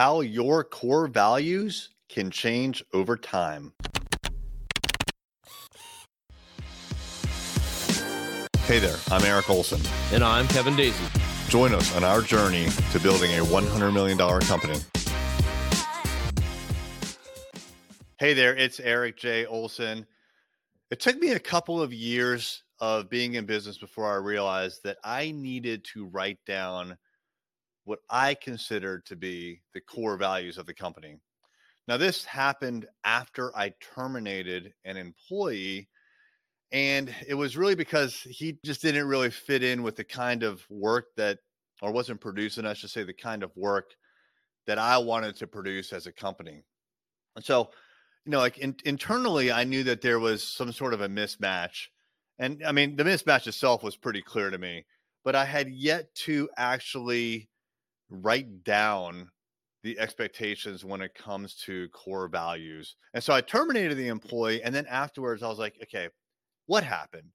how your core values can change over time. Hey there, I'm Eric Olson. And I'm Kevin Daisey. Join us on our journey to building a $100 million company. Hey there, it's Eric J. Olson. It took me a couple of years of being in business before I realized that I needed to write down what I considered to be the core values of the company. Now, this happened after I terminated an employee and it was really because he just didn't really fit in with the kind of work that, or wasn't producing, I should say, the kind of work that I wanted to produce as a company. And so, you know, like in, internally, I knew that there was some sort of a mismatch. And I mean, the mismatch itself was pretty clear to me, but I had yet to actually write down the expectations when it comes to core values. And so I terminated the employee. And then afterwards, I was like, okay, what happened.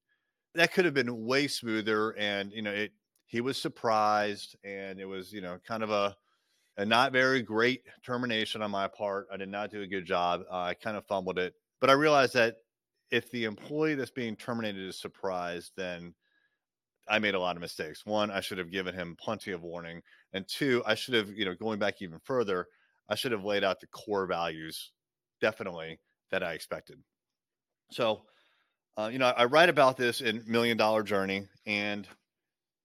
That could have been way smoother. And, you know, it, he was surprised and it was, you know, kind of a, a not very great termination on my part. I did not do a good job. Uh, I kind of fumbled it, but I realized that if the employee that's being terminated is surprised, then I made a lot of mistakes. One, I should have given him plenty of warning, and two, I should have, you know, going back even further, I should have laid out the core values definitely that I expected. So uh, you know, I write about this in Million Dollar Journey, and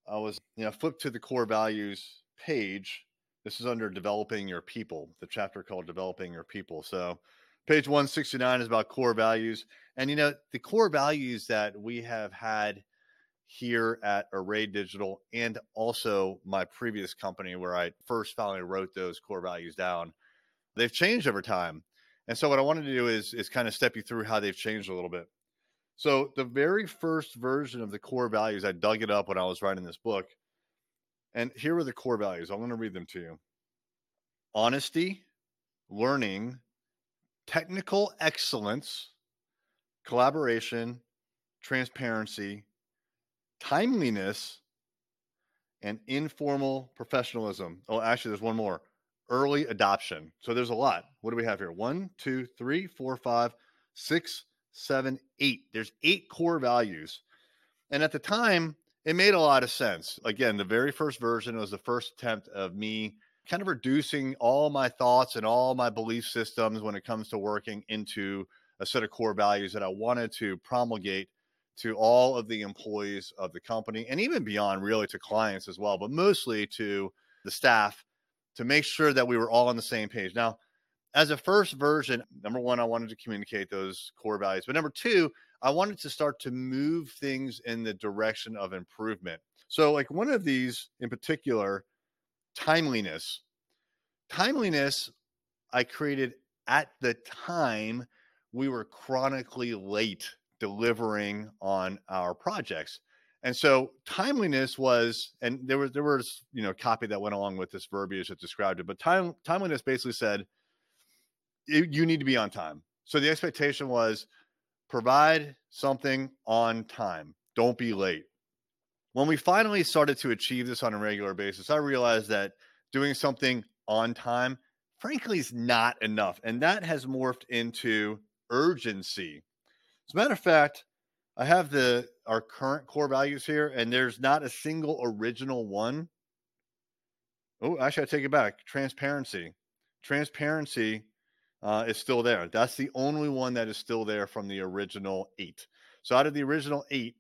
I was, you know, flipped to the core values page. This is under developing your people, the chapter called developing your people. So, page 169 is about core values. And, you know, the core values that we have had here at Array Digital and also my previous company where I first finally wrote those core values down, they've changed over time. And so, what I wanted to do is, is kind of step you through how they've changed a little bit. So the very first version of the core values, I dug it up when I was writing this book. And here are the core values. I'm going to read them to you. Honesty, learning, technical excellence, collaboration, transparency, timeliness, and informal professionalism. Oh, actually, there's one more early adoption. So there's a lot. What do we have here? One, two, three, four, five, six, seven, eight. There's eight core values. And at the time, it made a lot of sense. Again, the very first version was the first attempt of me kind of reducing all my thoughts and all my belief systems when it comes to working into a set of core values that I wanted to promulgate to all of the employees of the company and even beyond, really, to clients as well, but mostly to the staff to make sure that we were all on the same page. Now, as a first version, number one, I wanted to communicate those core values. But number two, I wanted to start to move things in the direction of improvement. So, like one of these in particular, timeliness. Timeliness, I created at the time we were chronically late delivering on our projects. And so timeliness was, and there was there was you know copy that went along with this verbiage that described it, but time timeliness basically said you need to be on time. So the expectation was provide something on time. Don't be late. When we finally started to achieve this on a regular basis, I realized that doing something on time, frankly, is not enough. And that has morphed into urgency. As a matter of fact, I have the our current core values here, and there's not a single original one. Oh, actually, I take it back. Transparency. Transparency uh, is still there. That's the only one that is still there from the original eight. So out of the original eight,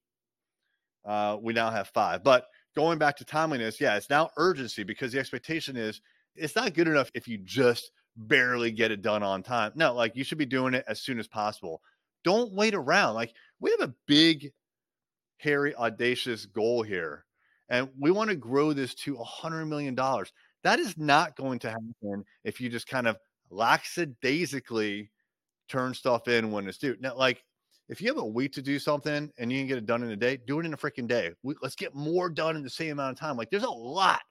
uh, we now have five. But going back to timeliness, yeah, it's now urgency because the expectation is it's not good enough if you just barely get it done on time. No, like you should be doing it as soon as possible. Don't wait around. Like we have a big, hairy, audacious goal here, and we want to grow this to a hundred million dollars. That is not going to happen if you just kind of lackadaisically turn stuff in when it's due. Now, like if you have a week to do something and you can get it done in a day, do it in a freaking day. We, let's get more done in the same amount of time. Like there's a lot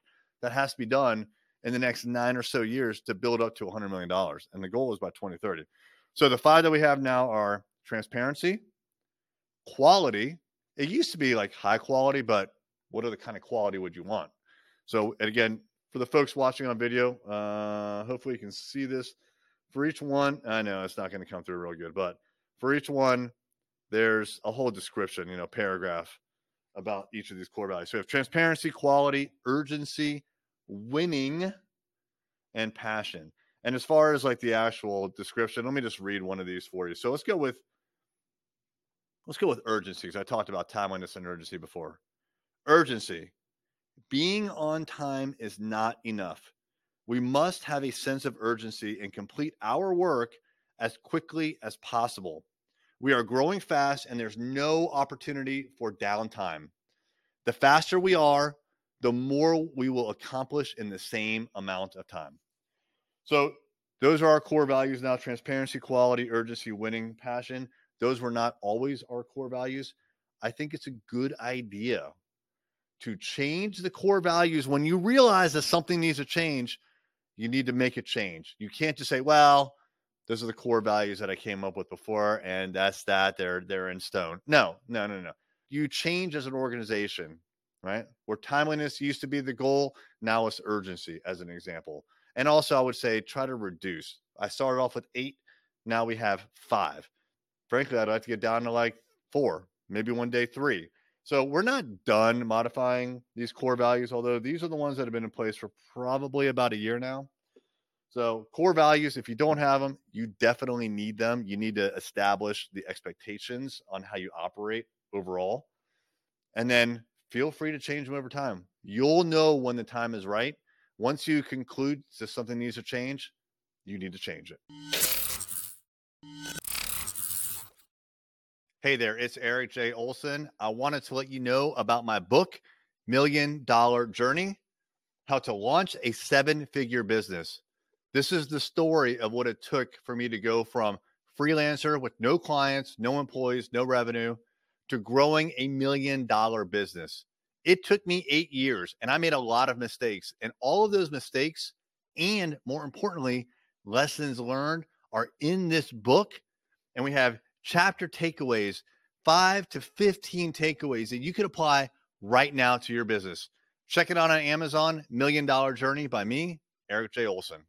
that has to be done in the next nine or so years to build up to $100 million. And the goal is by 2030. So the five that we have now are transparency, quality. It used to be like high quality, but what are the kind of quality would you want? So, and again, for the folks watching on video, uh, hopefully you can see this. For each one, I know it's not going to come through real good, but for each one, there's a whole description, you know, paragraph about each of these core values. So we have transparency, quality, urgency, winning, and passion. And as far as like the actual description, let me just read one of these for you. So let's go with let's go with urgency because I talked about timeliness and urgency before. Urgency. Being on time is not enough. We must have a sense of urgency and complete our work as quickly as possible. We are growing fast and there's no opportunity for downtime. The faster we are, the more we will accomplish in the same amount of time. So, those are our core values now transparency, quality, urgency, winning, passion. Those were not always our core values. I think it's a good idea to change the core values when you realize that something needs to change. You need to make a change. You can't just say, well, those are the core values that I came up with before, and that's that. They're they're in stone. No, no, no, no. You change as an organization, right? Where timeliness used to be the goal, now it's urgency, as an example. And also, I would say try to reduce. I started off with eight, now we have five. Frankly, I'd like to get down to like four, maybe one day three. So we're not done modifying these core values, although these are the ones that have been in place for probably about a year now. So, core values, if you don't have them, you definitely need them. You need to establish the expectations on how you operate overall. And then feel free to change them over time. You'll know when the time is right. Once you conclude that something needs to change, you need to change it. Hey there, it's Eric J. Olson. I wanted to let you know about my book, Million Dollar Journey How to Launch a Seven Figure Business. This is the story of what it took for me to go from freelancer with no clients, no employees, no revenue to growing a million dollar business. It took me eight years and I made a lot of mistakes. And all of those mistakes, and more importantly, lessons learned, are in this book. And we have chapter takeaways, five to 15 takeaways that you can apply right now to your business. Check it out on Amazon Million Dollar Journey by me, Eric J. Olson